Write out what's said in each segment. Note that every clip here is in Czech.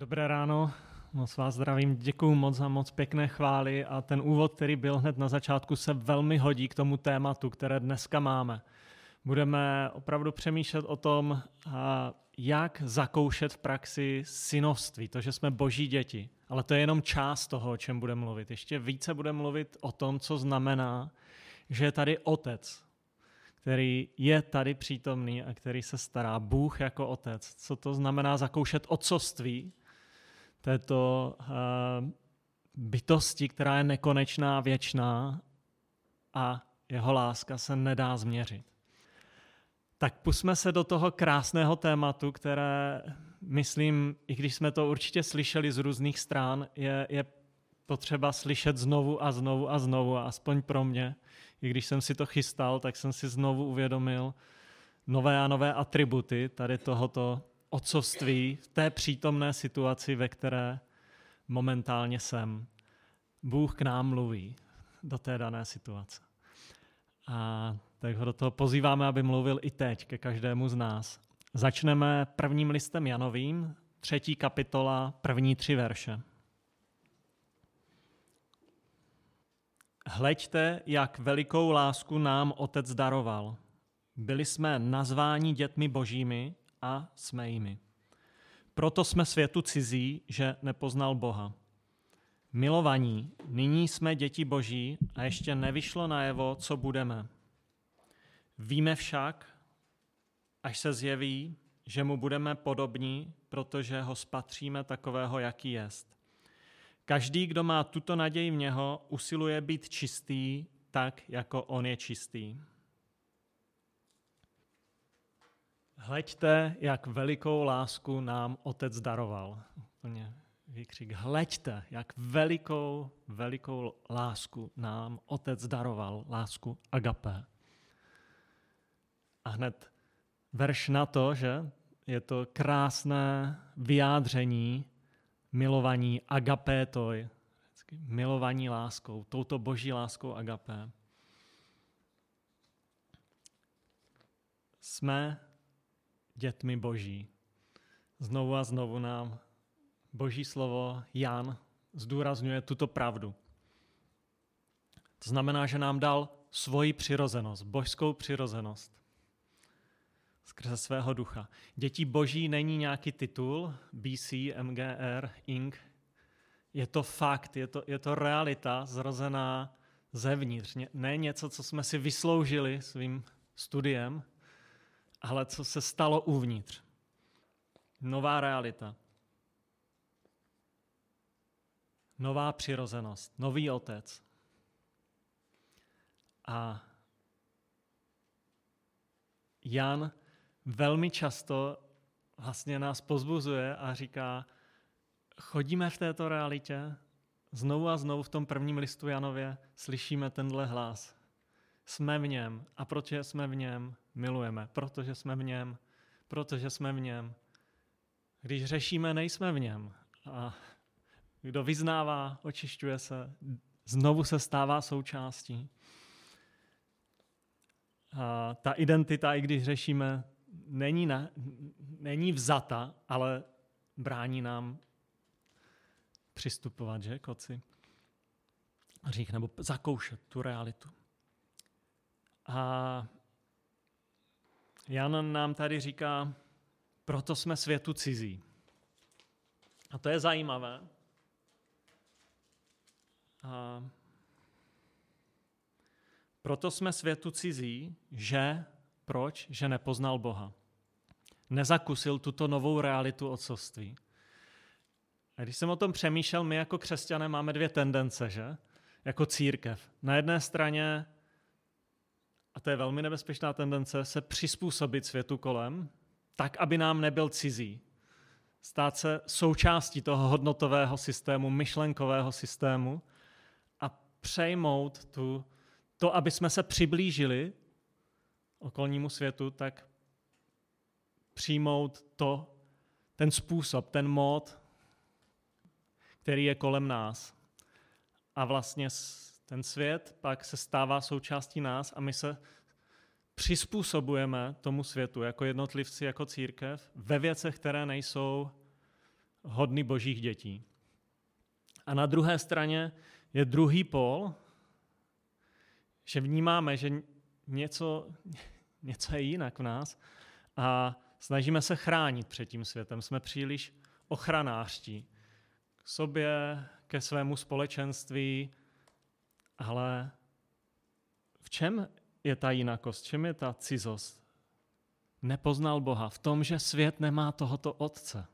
Dobré ráno, moc vás zdravím, děkuji moc za moc pěkné chvály a ten úvod, který byl hned na začátku, se velmi hodí k tomu tématu, které dneska máme. Budeme opravdu přemýšlet o tom, jak zakoušet v praxi synovství, to, že jsme boží děti. Ale to je jenom část toho, o čem budeme mluvit. Ještě více budeme mluvit o tom, co znamená, že je tady otec, který je tady přítomný a který se stará. Bůh jako otec. Co to znamená zakoušet otcovství této uh, bytosti, která je nekonečná, věčná a jeho láska se nedá změřit. Tak pusme se do toho krásného tématu, které, myslím, i když jsme to určitě slyšeli z různých stran, je, je potřeba slyšet znovu a znovu a znovu, a aspoň pro mě, i když jsem si to chystal, tak jsem si znovu uvědomil nové a nové atributy tady tohoto otcovství v té přítomné situaci, ve které momentálně jsem. Bůh k nám mluví do té dané situace. A tak ho do toho pozýváme, aby mluvil i teď ke každému z nás. Začneme prvním listem Janovým, třetí kapitola, první tři verše. Hleďte, jak velikou lásku nám Otec daroval. Byli jsme nazváni dětmi božími a jsme jimi. Proto jsme světu cizí, že nepoznal Boha. Milovaní, nyní jsme děti boží a ještě nevyšlo najevo, co budeme. Víme však, až se zjeví, že mu budeme podobní, protože ho spatříme takového, jaký jest. Každý, kdo má tuto naději v něho, usiluje být čistý tak, jako on je čistý. Hleďte, jak velikou lásku nám Otec daroval. Úplně výkřik. Hleďte, jak velikou, velikou lásku nám Otec daroval. Lásku agapé. A hned verš na to, že je to krásné vyjádření milovaní agapétoj, milovaní láskou, touto boží láskou agapé. Jsme dětmi boží. Znovu a znovu nám boží slovo Jan zdůrazňuje tuto pravdu. To znamená, že nám dal svoji přirozenost, božskou přirozenost skrze svého ducha. Dětí boží není nějaký titul, BC, MGR, Inc. Je to fakt, je to, je to realita zrozená zevnitř. Ne něco, co jsme si vysloužili svým studiem, ale co se stalo uvnitř. Nová realita. Nová přirozenost, nový otec. A Jan velmi často vlastně nás pozbuzuje a říká, chodíme v této realitě, znovu a znovu v tom prvním listu Janově slyšíme tenhle hlas. Jsme v něm a protože jsme v něm, milujeme, protože jsme v něm, protože jsme v něm. Když řešíme, nejsme v něm. A kdo vyznává, očišťuje se, znovu se stává součástí. A ta identita, i když řešíme, není, na, není vzata, ale brání nám přistupovat, že, koci? Řík, nebo zakoušet tu realitu. A Jan nám tady říká, proto jsme světu cizí. A to je zajímavé. A proto jsme světu cizí, že proč? Že nepoznal Boha. Nezakusil tuto novou realitu otcovství. A když jsem o tom přemýšlel, my jako křesťané máme dvě tendence, že? Jako církev. Na jedné straně, to je velmi nebezpečná tendence, se přizpůsobit světu kolem, tak, aby nám nebyl cizí. Stát se součástí toho hodnotového systému, myšlenkového systému a přejmout tu, to, aby jsme se přiblížili okolnímu světu, tak přijmout to, ten způsob, ten mód, který je kolem nás. A vlastně ten svět pak se stává součástí nás a my se přizpůsobujeme tomu světu jako jednotlivci, jako církev ve věcech, které nejsou hodný božích dětí. A na druhé straně je druhý pol, že vnímáme, že něco, něco je jinak v nás a snažíme se chránit před tím světem. Jsme příliš ochranářtí k sobě, ke svému společenství, ale v čem je ta jinakost, v čem je ta cizost? Nepoznal Boha v tom, že svět nemá tohoto otce.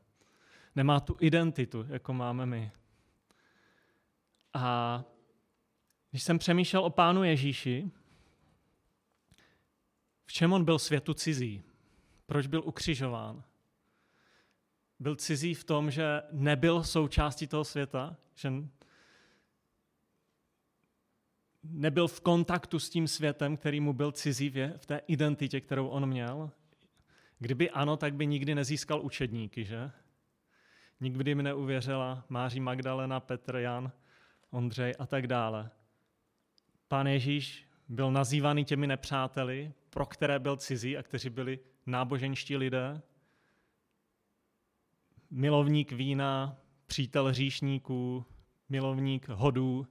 Nemá tu identitu, jako máme my. A když jsem přemýšlel o pánu Ježíši, v čem on byl světu cizí? Proč byl ukřižován? Byl cizí v tom, že nebyl součástí toho světa, že nebyl v kontaktu s tím světem, který mu byl cizí v té identitě, kterou on měl. Kdyby ano, tak by nikdy nezískal učedníky, že? Nikdy mi neuvěřila Máří Magdalena, Petr, Jan, Ondřej a tak dále. Pán Ježíš byl nazývaný těmi nepřáteli, pro které byl cizí a kteří byli náboženští lidé, milovník vína, přítel hříšníků, milovník hodů,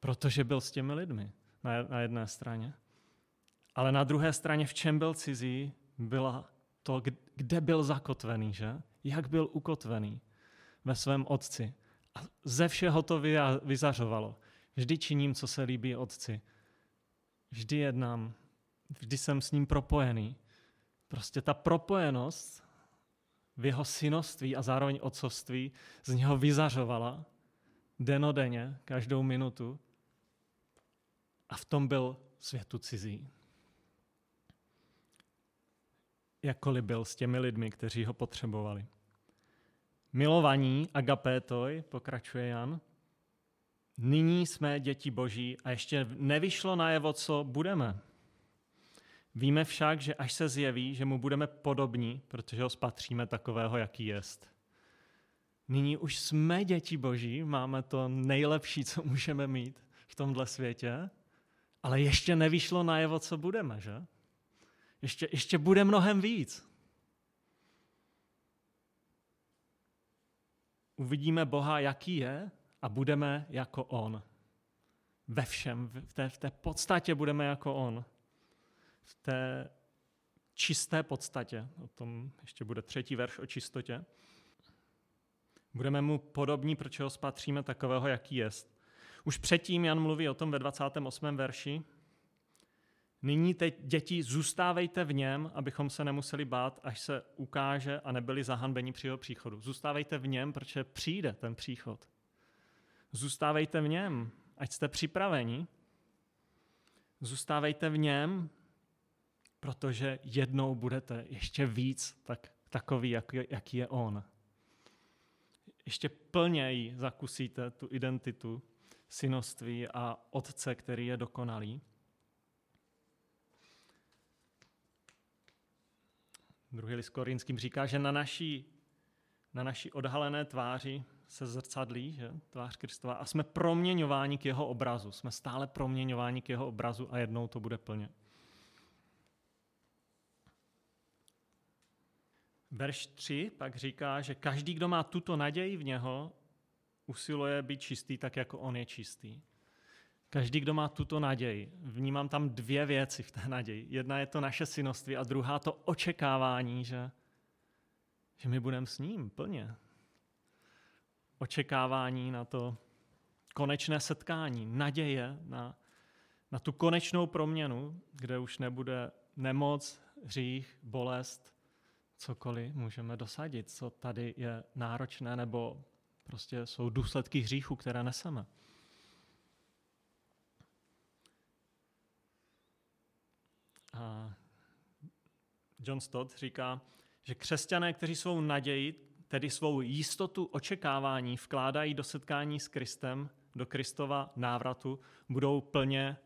protože byl s těmi lidmi na jedné straně. Ale na druhé straně, v čem byl cizí, byla to, kde byl zakotvený, že? Jak byl ukotvený ve svém otci. A ze všeho to vyzařovalo. Vždy činím, co se líbí otci. Vždy jednám. Vždy jsem s ním propojený. Prostě ta propojenost v jeho synoství a zároveň otcovství z něho vyzařovala denodenně, každou minutu. A v tom byl světu cizí. Jakkoliv byl s těmi lidmi, kteří ho potřebovali. Milovaní, agapétoj, pokračuje Jan, nyní jsme děti boží a ještě nevyšlo najevo, co budeme. Víme však, že až se zjeví, že mu budeme podobní, protože ho spatříme takového, jaký jest. Nyní už jsme děti boží, máme to nejlepší, co můžeme mít v tomhle světě, ale ještě nevyšlo najevo, co budeme, že? Ještě, ještě bude mnohem víc. Uvidíme Boha, jaký je, a budeme jako On. Ve všem, v té, v té podstatě budeme jako On v té čisté podstatě. O tom ještě bude třetí verš o čistotě. Budeme mu podobní, proč ho spatříme takového, jaký jest. Už předtím Jan mluví o tom ve 28. verši. Nyní teď, děti, zůstávejte v něm, abychom se nemuseli bát, až se ukáže a nebyli zahanbeni při jeho příchodu. Zůstávejte v něm, protože přijde ten příchod. Zůstávejte v něm, ať jste připraveni. Zůstávejte v něm, protože jednou budete ještě víc tak, takový, jak, jaký je on. Ještě plněji zakusíte tu identitu synoství a otce, který je dokonalý. Druhý list Korínským říká, že na naší, na naší odhalené tváři se zrcadlí, že? tvář Kristova, a jsme proměňováni k jeho obrazu. Jsme stále proměňováni k jeho obrazu a jednou to bude plně. Verš 3 pak říká, že každý, kdo má tuto naději v něho, usiluje být čistý tak, jako on je čistý. Každý, kdo má tuto naději, vnímám tam dvě věci v té naději. Jedna je to naše synoství a druhá to očekávání, že, že my budeme s ním plně. Očekávání na to konečné setkání, naděje na, na tu konečnou proměnu, kde už nebude nemoc, hřích, bolest, cokoliv můžeme dosadit, co tady je náročné, nebo prostě jsou důsledky hříchu, které neseme. A John Stott říká, že křesťané, kteří svou naději, tedy svou jistotu očekávání vkládají do setkání s Kristem, do Kristova návratu, budou plně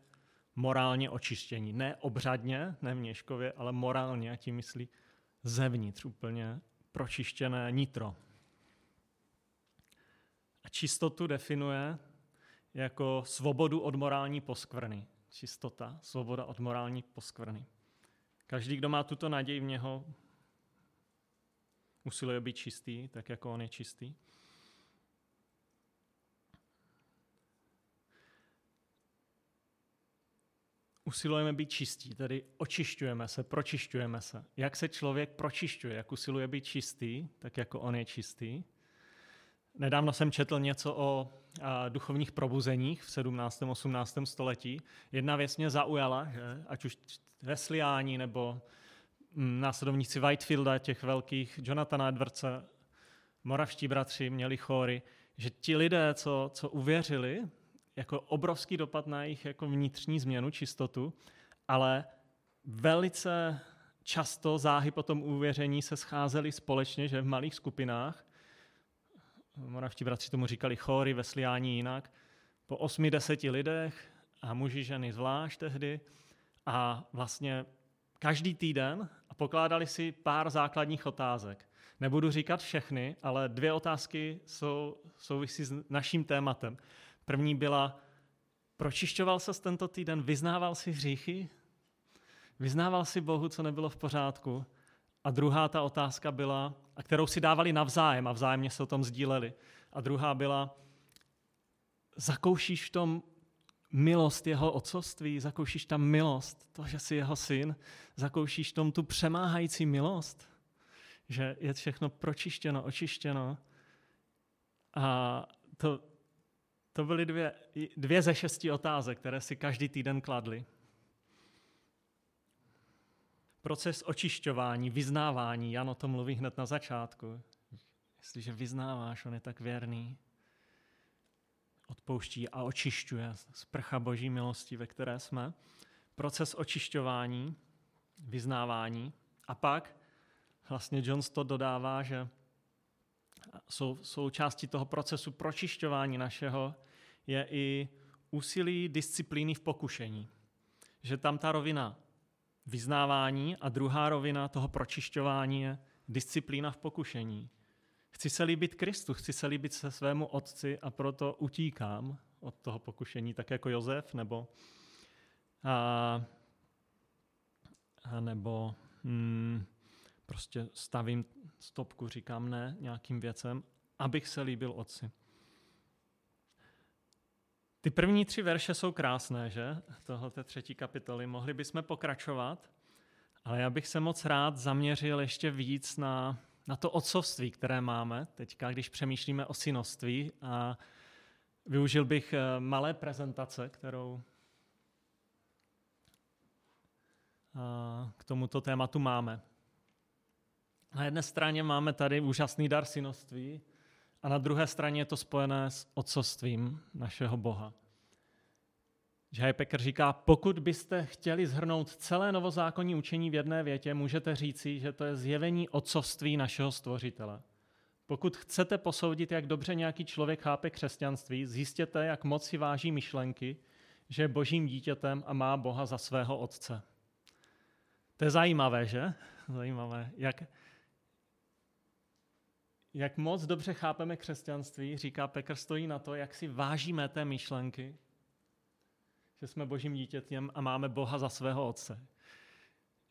morálně očištění. Ne obřadně, ne měškově, ale morálně, a tím myslí zevnitř úplně pročištěné nitro. A čistotu definuje jako svobodu od morální poskvrny. Čistota, svoboda od morální poskvrny. Každý, kdo má tuto naději v něho, Usiluje být čistý, tak jako on je čistý. Usilujeme být čistí, tedy očišťujeme se, pročišťujeme se. Jak se člověk pročišťuje, jak usiluje být čistý, tak jako on je čistý. Nedávno jsem četl něco o duchovních probuzeních v 17. 18. století. Jedna věc mě zaujala, že ať už Wesleyaní nebo mm, následovníci Whitefielda, těch velkých, Jonathana Edwardse, moravští bratři měli chóry, že ti lidé, co, co uvěřili, jako obrovský dopad na jejich jako vnitřní změnu, čistotu, ale velice často záhy po tom uvěření se scházeli společně, že v malých skupinách moravští bratři tomu říkali chory, vesliání jinak, po osmi, deseti lidech a muži, ženy zvlášť tehdy a vlastně každý týden a pokládali si pár základních otázek. Nebudu říkat všechny, ale dvě otázky jsou, souvisí s naším tématem. První byla, pročišťoval se tento týden, vyznával si hříchy, vyznával si Bohu, co nebylo v pořádku. A druhá ta otázka byla, a kterou si dávali navzájem a vzájemně se o tom sdíleli. A druhá byla, zakoušíš v tom milost jeho otcovství, zakoušíš tam milost, to, že jsi jeho syn, zakoušíš tom tu přemáhající milost, že je všechno pročištěno, očištěno. A to, to byly dvě, dvě ze šesti otázek, které si každý týden kladli. Proces očišťování, vyznávání, Jan o tom mluví hned na začátku. Jestliže vyznáváš, on je tak věrný, odpouští a očišťuje z prcha boží milosti, ve které jsme. Proces očišťování, vyznávání. A pak vlastně John Stott dodává, že sou, součástí toho procesu pročišťování našeho je i úsilí disciplíny v pokušení. Že tam ta rovina vyznávání a druhá rovina toho pročišťování je disciplína v pokušení. Chci se líbit Kristu, chci se líbit se svému otci a proto utíkám od toho pokušení, tak jako Jozef, nebo, a, a nebo hmm, prostě stavím stopku, říkám ne nějakým věcem, abych se líbil otci. Ty první tři verše jsou krásné, že? Tohle třetí kapitoly. Mohli bychom pokračovat, ale já bych se moc rád zaměřil ještě víc na, na to otcovství, které máme teďka, když přemýšlíme o synoství a využil bych eh, malé prezentace, kterou eh, k tomuto tématu máme. Na jedné straně máme tady úžasný dar synoství, a na druhé straně je to spojené s otcovstvím našeho Boha. J. Packer říká, pokud byste chtěli zhrnout celé novozákonní učení v jedné větě, můžete říci, že to je zjevení otcovství našeho stvořitele. Pokud chcete posoudit, jak dobře nějaký člověk chápe křesťanství, zjistěte, jak moc si váží myšlenky, že je božím dítětem a má Boha za svého otce. To je zajímavé, že? Zajímavé. Jak, jak moc dobře chápeme křesťanství, říká Pekr, stojí na to, jak si vážíme té myšlenky, že jsme božím dítětem a máme Boha za svého otce.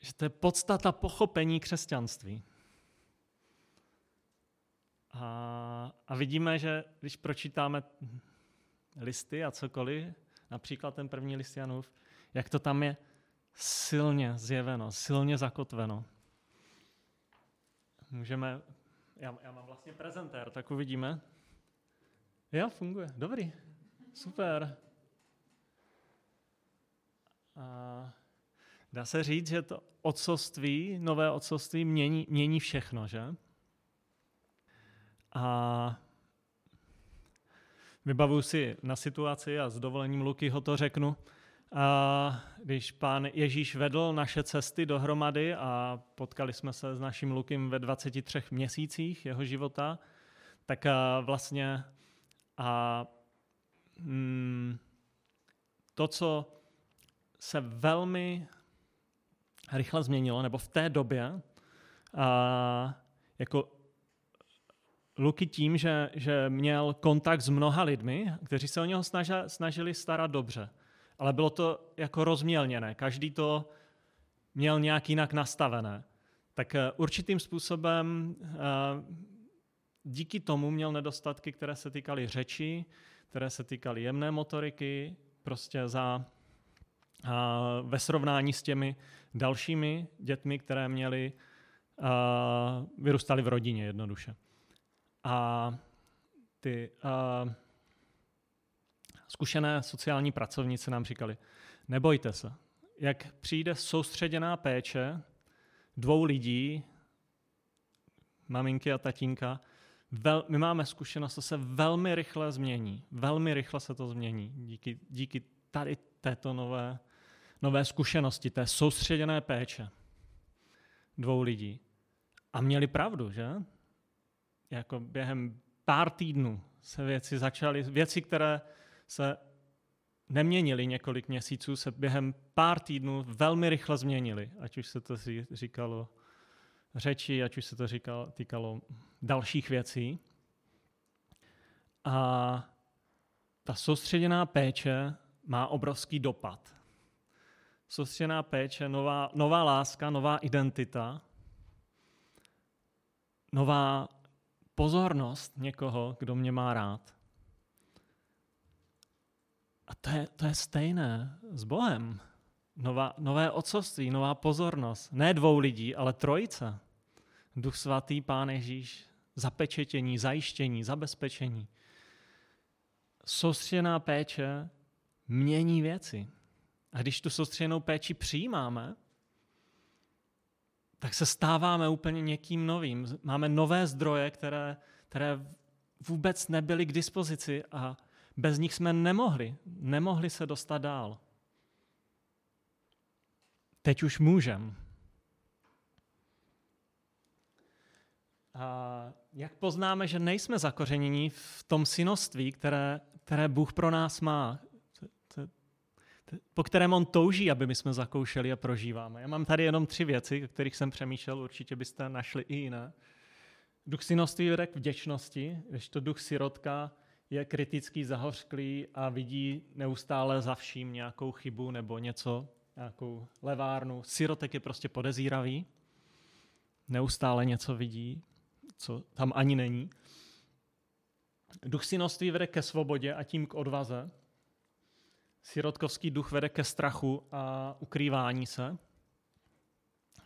Že to je podstata pochopení křesťanství. A, a vidíme, že když pročítáme listy a cokoliv, například ten první list Janův, jak to tam je silně zjeveno, silně zakotveno. Můžeme já, já mám vlastně prezentér, tak uvidíme. Jo, funguje. Dobrý. Super. A dá se říct, že to otcovství, nové otcovství mění, mění všechno, že? A vybavuju si na situaci a s dovolením Lukyho to řeknu, když pán Ježíš vedl naše cesty dohromady a potkali jsme se s naším Lukem ve 23 měsících jeho života, tak vlastně a, mm, to, co se velmi rychle změnilo, nebo v té době, a, jako Luky tím, že, že měl kontakt s mnoha lidmi, kteří se o něho snažili starat dobře ale bylo to jako rozmělněné. Každý to měl nějak jinak nastavené. tak eh, určitým způsobem eh, díky tomu měl nedostatky, které se týkaly řeči, které se týkaly jemné motoriky, prostě za, ve srovnání s těmi dalšími dětmi, které měly, vyrůstaly v rodině jednoduše. A ty zkušené sociální pracovníci nám říkali, nebojte se, jak přijde soustředěná péče dvou lidí, maminky a tatínka, vel, my máme zkušenost, to se velmi rychle změní. Velmi rychle se to změní díky, díky tady této nové, nové zkušenosti, té soustředěné péče dvou lidí. A měli pravdu, že? Jako během pár týdnů se věci začaly, věci, které se neměnily několik měsíců, se během pár týdnů velmi rychle změnily. Ať už se to říkalo řeči, ať už se to říkalo, týkalo dalších věcí. A ta soustředěná péče má obrovský dopad. Soustředěná péče, nová, nová láska, nová identita, nová pozornost někoho, kdo mě má rád. A to je, to je stejné s Bohem. Nová, nové otcovství, nová pozornost. Ne dvou lidí, ale trojice. Duch svatý, Pán Ježíš, zapečetění, zajištění, zabezpečení. Soustředěná péče mění věci. A když tu soustředěnou péči přijímáme, tak se stáváme úplně někým novým. Máme nové zdroje, které, které vůbec nebyly k dispozici a bez nich jsme nemohli, nemohli se dostat dál. Teď už můžeme. A jak poznáme, že nejsme zakořeněni v tom synoství, které, které Bůh pro nás má, po kterém on touží, aby my jsme zakoušeli a prožíváme. Já mám tady jenom tři věci, o kterých jsem přemýšlel, určitě byste našli i jiné. Duch synoství vede k vděčnosti, když to duch sirotka je kritický, zahořklý a vidí neustále za vším nějakou chybu nebo něco, nějakou levárnu. Sirotek je prostě podezíravý, neustále něco vidí, co tam ani není. Duch synoství vede ke svobodě a tím k odvaze. Sirotkovský duch vede ke strachu a ukrývání se.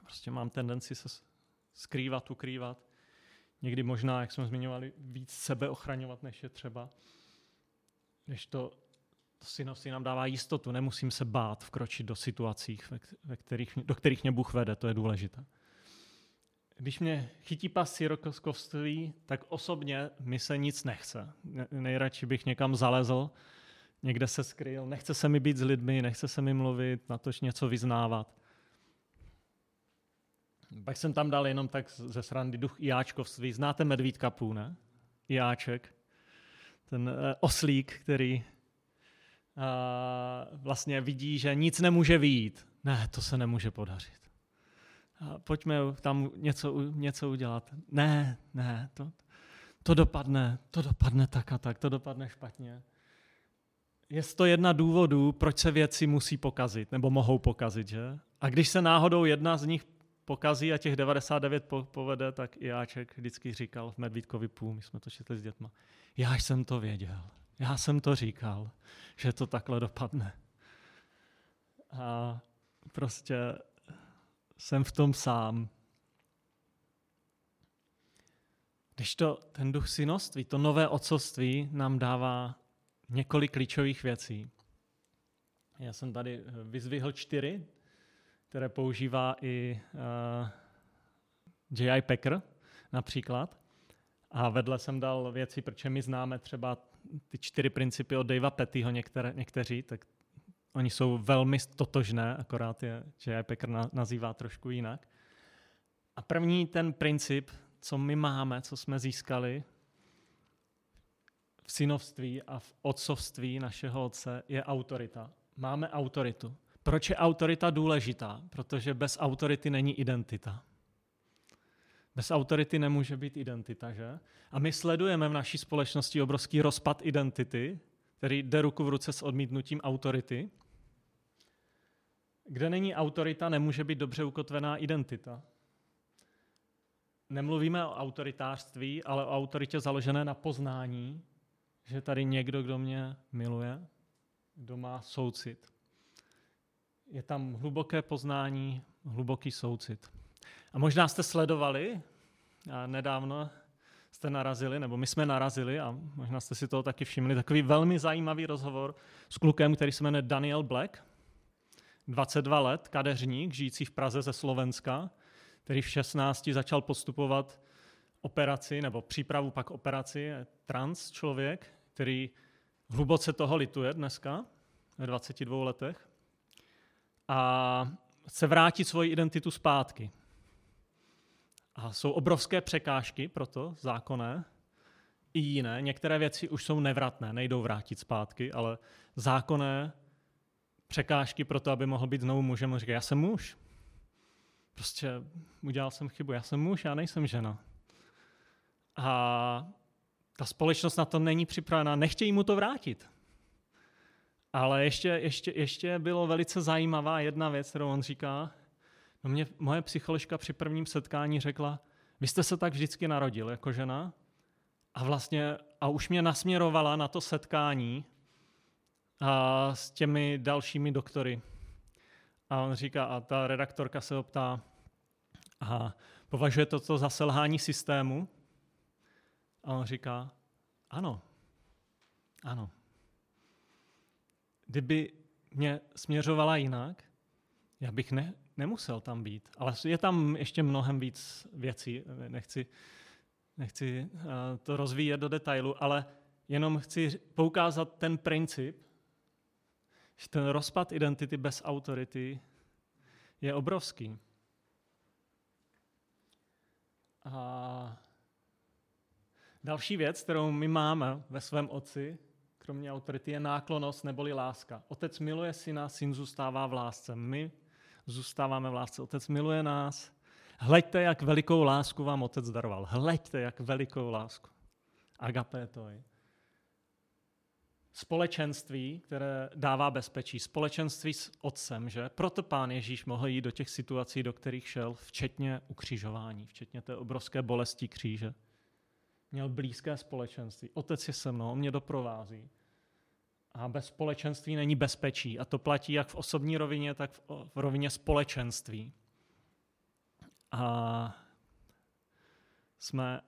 Prostě mám tendenci se skrývat, ukrývat. Někdy možná, jak jsme zmiňovali, víc sebe ochraňovat, než je třeba. Když to, to nám dává jistotu, nemusím se bát vkročit do situací, ve kterých, do kterých mě Bůh vede, to je důležité když mě chytí pas sirokoskovství, tak osobně mi se nic nechce. Nejradši bych někam zalezl, někde se skryl, nechce se mi být s lidmi, nechce se mi mluvit, na tož něco vyznávat. Pak jsem tam dal jenom tak ze srandy duch Iáčkovství. Znáte medvídka pů, ne? Iáček. Ten eh, oslík, který vlastně vidí, že nic nemůže výjít. Ne, to se nemůže podařit pojďme tam něco, něco udělat. Ne, ne, to, to dopadne, to dopadne tak a tak, to dopadne špatně. Je to jedna důvodů, proč se věci musí pokazit, nebo mohou pokazit, že? A když se náhodou jedna z nich pokazí a těch 99 po, povede, tak i Jáček vždycky říkal v Medvídkovi půl, my jsme to četli s dětma, já jsem to věděl, já jsem to říkal, že to takhle dopadne. A prostě jsem v tom sám. Když to, ten duch synoství, to nové otcovství nám dává několik klíčových věcí. Já jsem tady eh, vyzvihl čtyři, které používá i uh, eh, J.I. Packer například. A vedle jsem dal věci, proč my známe třeba ty čtyři principy od Davea Pettyho některé, někteří, tak Oni jsou velmi totožné, akorát je J.I. Packer nazývá trošku jinak. A první ten princip, co my máme, co jsme získali v synovství a v otcovství našeho otce, je autorita. Máme autoritu. Proč je autorita důležitá? Protože bez autority není identita. Bez autority nemůže být identita, že? A my sledujeme v naší společnosti obrovský rozpad identity, který jde ruku v ruce s odmítnutím autority. Kde není autorita, nemůže být dobře ukotvená identita. nemluvíme o autoritářství, ale o autoritě založené na poznání, že tady někdo, kdo mě miluje, kdo má soucit. Je tam hluboké poznání, hluboký soucit. A možná jste sledovali, a nedávno jste narazili, nebo my jsme narazili, a možná jste si toho taky všimli, takový velmi zajímavý rozhovor s klukem, který se jmenuje Daniel Black, 22 let, kadeřník, žijící v Praze ze Slovenska, který v 16 začal postupovat operaci, nebo přípravu pak operaci, je trans člověk, který hluboce toho lituje dneska, ve 22 letech, a chce vrátit svoji identitu zpátky. A jsou obrovské překážky pro to, zákonné, i jiné. Některé věci už jsou nevratné, nejdou vrátit zpátky, ale zákonné překážky pro to, aby mohl být znovu mužem. říká, já jsem muž. Prostě udělal jsem chybu, já jsem muž, já nejsem žena. A ta společnost na to není připravená, nechtějí mu to vrátit. Ale ještě, ještě, ještě bylo velice zajímavá jedna věc, kterou on říká. No mě, moje psycholožka při prvním setkání řekla, vy jste se tak vždycky narodil jako žena a vlastně a už mě nasměrovala na to setkání a s těmi dalšími doktory. A on říká, a ta redaktorka se ho ptá, a považuje to, to za selhání systému? A on říká, ano, ano. Kdyby mě směřovala jinak, já bych ne, nemusel tam být. Ale je tam ještě mnohem víc věcí. Nechci, nechci eh, to rozvíjet do detailu, ale jenom chci poukázat ten princip, že ten rozpad identity bez autority je obrovský. A další věc, kterou my máme ve svém otci, kromě autority, je náklonost neboli láska. Otec miluje syna, syn zůstává v lásce. My zůstáváme v lásce. Otec miluje nás. Hleďte, jak velikou lásku vám otec daroval. Hleďte, jak velikou lásku. Agapé to je. Společenství, které dává bezpečí. Společenství s otcem, že? Proto pán Ježíš mohl jít do těch situací, do kterých šel, včetně ukřižování, včetně té obrovské bolesti kříže. Měl blízké společenství. Otec je se mnou, mě doprovází. A bez společenství není bezpečí. A to platí jak v osobní rovině, tak v rovině společenství. A jsme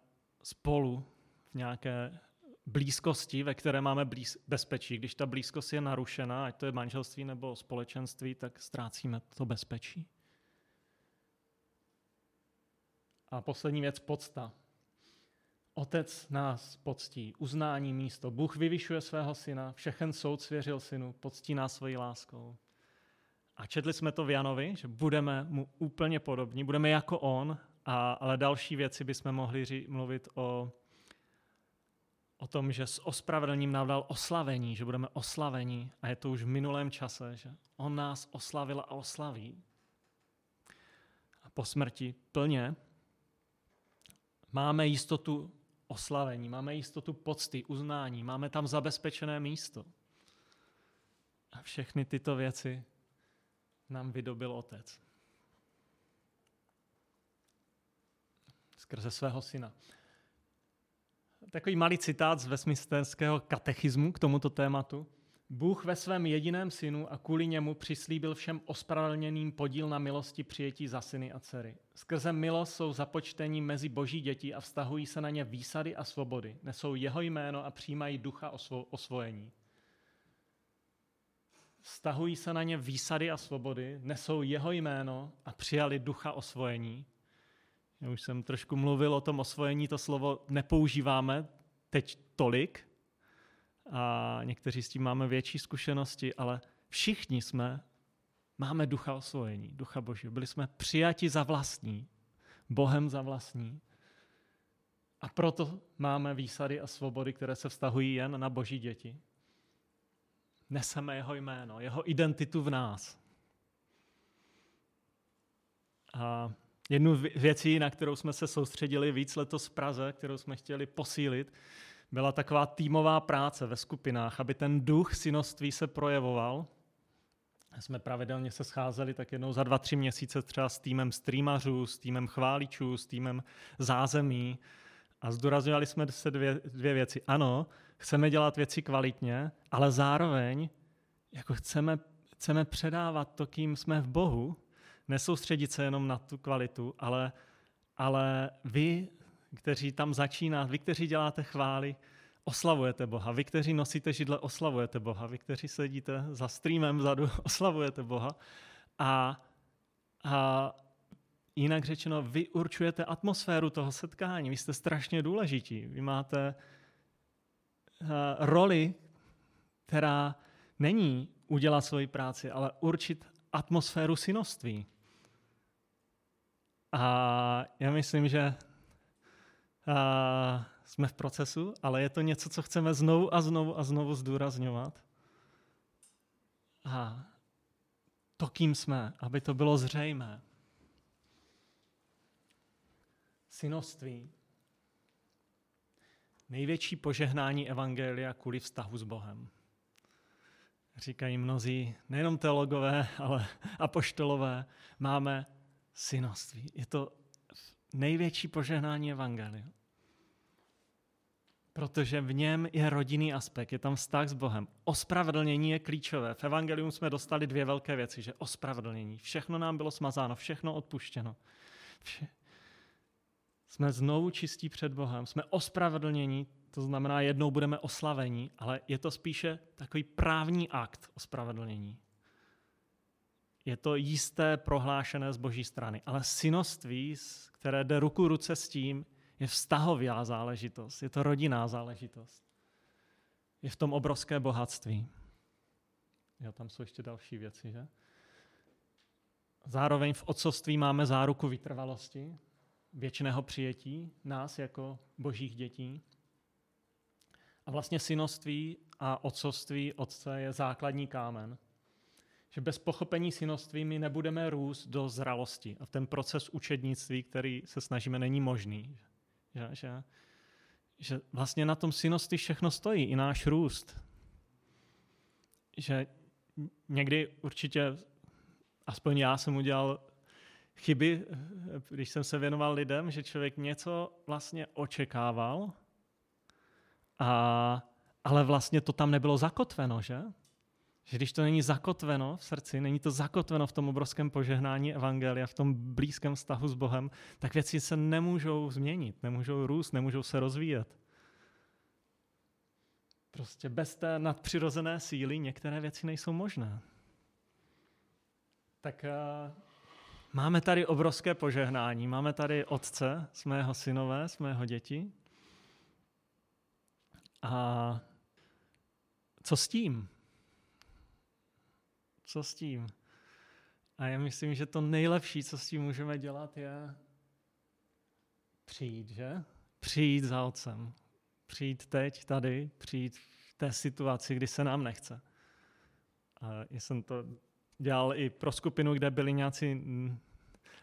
spolu v nějaké blízkosti, ve které máme blíz, bezpečí. Když ta blízkost je narušena, ať to je manželství nebo společenství, tak ztrácíme to bezpečí. A poslední věc, podsta. Otec nás poctí, uznání místo. Bůh vyvyšuje svého syna, všechen soud svěřil synu, poctí nás svojí láskou. A četli jsme to v Janovi, že budeme mu úplně podobní, budeme jako on, a, ale další věci bychom mohli ří, mluvit o, o tom, že s ospravedlním nám dal oslavení, že budeme oslaveni a je to už v minulém čase, že on nás oslavil a oslaví. A po smrti plně máme jistotu oslavení, máme jistotu pocty, uznání, máme tam zabezpečené místo. A všechny tyto věci nám vydobil Otec. Skrze svého syna. Takový malý citát z Westminsterského katechismu k tomuto tématu. Bůh ve svém jediném synu a kvůli němu přislíbil všem ospravedlněným podíl na milosti přijetí za syny a dcery. Skrze milost jsou započtení mezi boží děti a vztahují se na ně výsady a svobody. Nesou jeho jméno a přijímají ducha osvojení. Vztahují se na ně výsady a svobody, nesou jeho jméno a přijali ducha osvojení. Já už jsem trošku mluvil o tom osvojení, to slovo nepoužíváme teď tolik, a někteří s tím máme větší zkušenosti, ale všichni jsme, máme ducha osvojení, ducha božího. Byli jsme přijati za vlastní, Bohem za vlastní. A proto máme výsady a svobody, které se vztahují jen na boží děti. Neseme jeho jméno, jeho identitu v nás. A jednu věcí, na kterou jsme se soustředili víc letos v Praze, kterou jsme chtěli posílit, byla taková týmová práce ve skupinách, aby ten duch synoství se projevoval jsme pravidelně se scházeli tak jednou za dva, tři měsíce třeba s týmem streamařů, s týmem chváličů, s týmem zázemí a zdůrazňovali jsme se dvě, dvě věci. Ano, chceme dělat věci kvalitně, ale zároveň jako chceme, chceme předávat to, kým jsme v Bohu, nesoustředit se jenom na tu kvalitu, ale, ale vy, kteří tam začínáte, vy, kteří děláte chvály, oslavujete Boha. Vy, kteří nosíte židle, oslavujete Boha. Vy, kteří sedíte za streamem vzadu, oslavujete Boha. A, a jinak řečeno, vy určujete atmosféru toho setkání. Vy jste strašně důležití. Vy máte uh, roli, která není udělat svoji práci, ale určit atmosféru synoství. A já myslím, že uh, jsme v procesu, ale je to něco, co chceme znovu a znovu a znovu zdůrazňovat. A to, kým jsme, aby to bylo zřejmé. Synoství. Největší požehnání Evangelia kvůli vztahu s Bohem. Říkají mnozí, nejenom teologové, ale apoštolové, máme synoství. Je to největší požehnání Evangelia protože v něm je rodinný aspekt, je tam vztah s Bohem. Ospravedlnění je klíčové. V Evangelium jsme dostali dvě velké věci, že ospravedlnění. Všechno nám bylo smazáno, všechno odpuštěno. Vše... Jsme znovu čistí před Bohem, jsme ospravedlnění, to znamená, jednou budeme oslavení, ale je to spíše takový právní akt ospravedlnění. Je to jisté prohlášené z boží strany, ale synoství, které jde ruku ruce s tím, je vztahová záležitost, je to rodinná záležitost. Je v tom obrovské bohatství. Jo, tam jsou ještě další věci, že? Zároveň v otcovství máme záruku vytrvalosti, věčného přijetí nás jako božích dětí. A vlastně synoství a otcovství otce je základní kámen. Že bez pochopení synoství my nebudeme růst do zralosti. A ten proces učednictví, který se snažíme, není možný. Že, že, že vlastně na tom synosti všechno stojí, i náš růst. Že někdy určitě, aspoň já jsem udělal chyby, když jsem se věnoval lidem, že člověk něco vlastně očekával, a, ale vlastně to tam nebylo zakotveno, že? Že když to není zakotveno v srdci, není to zakotveno v tom obrovském požehnání Evangelia, v tom blízkém vztahu s Bohem, tak věci se nemůžou změnit, nemůžou růst, nemůžou se rozvíjet. Prostě bez té nadpřirozené síly některé věci nejsou možné. Tak uh, máme tady obrovské požehnání. Máme tady otce, jsme jeho synové, jsme jeho děti. A co s tím? Co s tím? A já myslím, že to nejlepší, co s tím můžeme dělat, je přijít, že? Přijít za otcem. Přijít teď, tady, přijít v té situaci, kdy se nám nechce. A já jsem to dělal i pro skupinu, kde byli nějací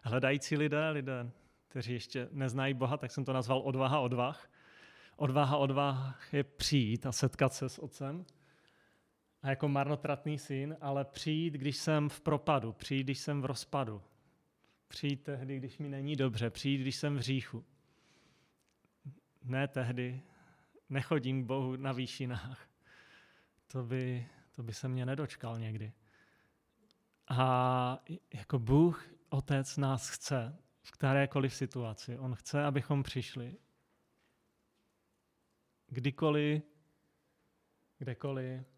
hledající lidé, lidé, kteří ještě neznají Boha, tak jsem to nazval odvaha odvah. Odvaha odvah je přijít a setkat se s otcem a jako marnotratný syn, ale přijít, když jsem v propadu, přijít, když jsem v rozpadu, přijít tehdy, když mi není dobře, přijít, když jsem v říchu. Ne tehdy, nechodím k Bohu na výšinách. To by, to by se mě nedočkal někdy. A jako Bůh, Otec nás chce v kterékoliv situaci. On chce, abychom přišli. Kdykoliv, kdekoliv,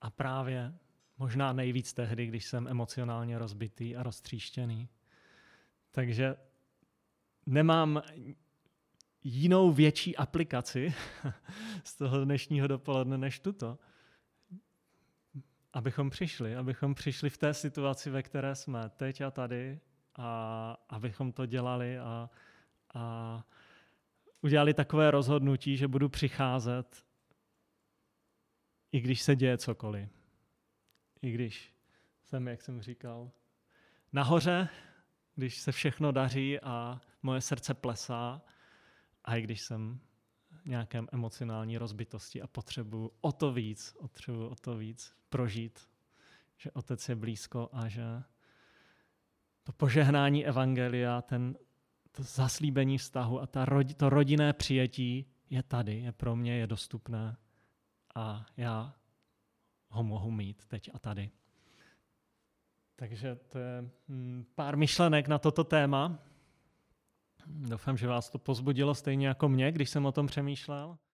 a právě možná nejvíc tehdy, když jsem emocionálně rozbitý a roztříštěný. Takže nemám jinou větší aplikaci z toho dnešního dopoledne než tuto. Abychom přišli, abychom přišli v té situaci, ve které jsme teď a tady a abychom to dělali a, a udělali takové rozhodnutí, že budu přicházet i když se děje cokoliv. I když jsem, jak jsem říkal, nahoře, když se všechno daří a moje srdce plesá, a i když jsem v nějakém emocionální rozbitosti a potřebuji o to víc, potřebuji o to víc prožít, že otec je blízko a že to požehnání evangelia, ten, to zaslíbení vztahu a ta, to rodinné přijetí je tady, je pro mě, je dostupné a já ho mohu mít teď a tady. Takže to je hm, pár myšlenek na toto téma. Doufám, že vás to pozbudilo stejně jako mě, když jsem o tom přemýšlel.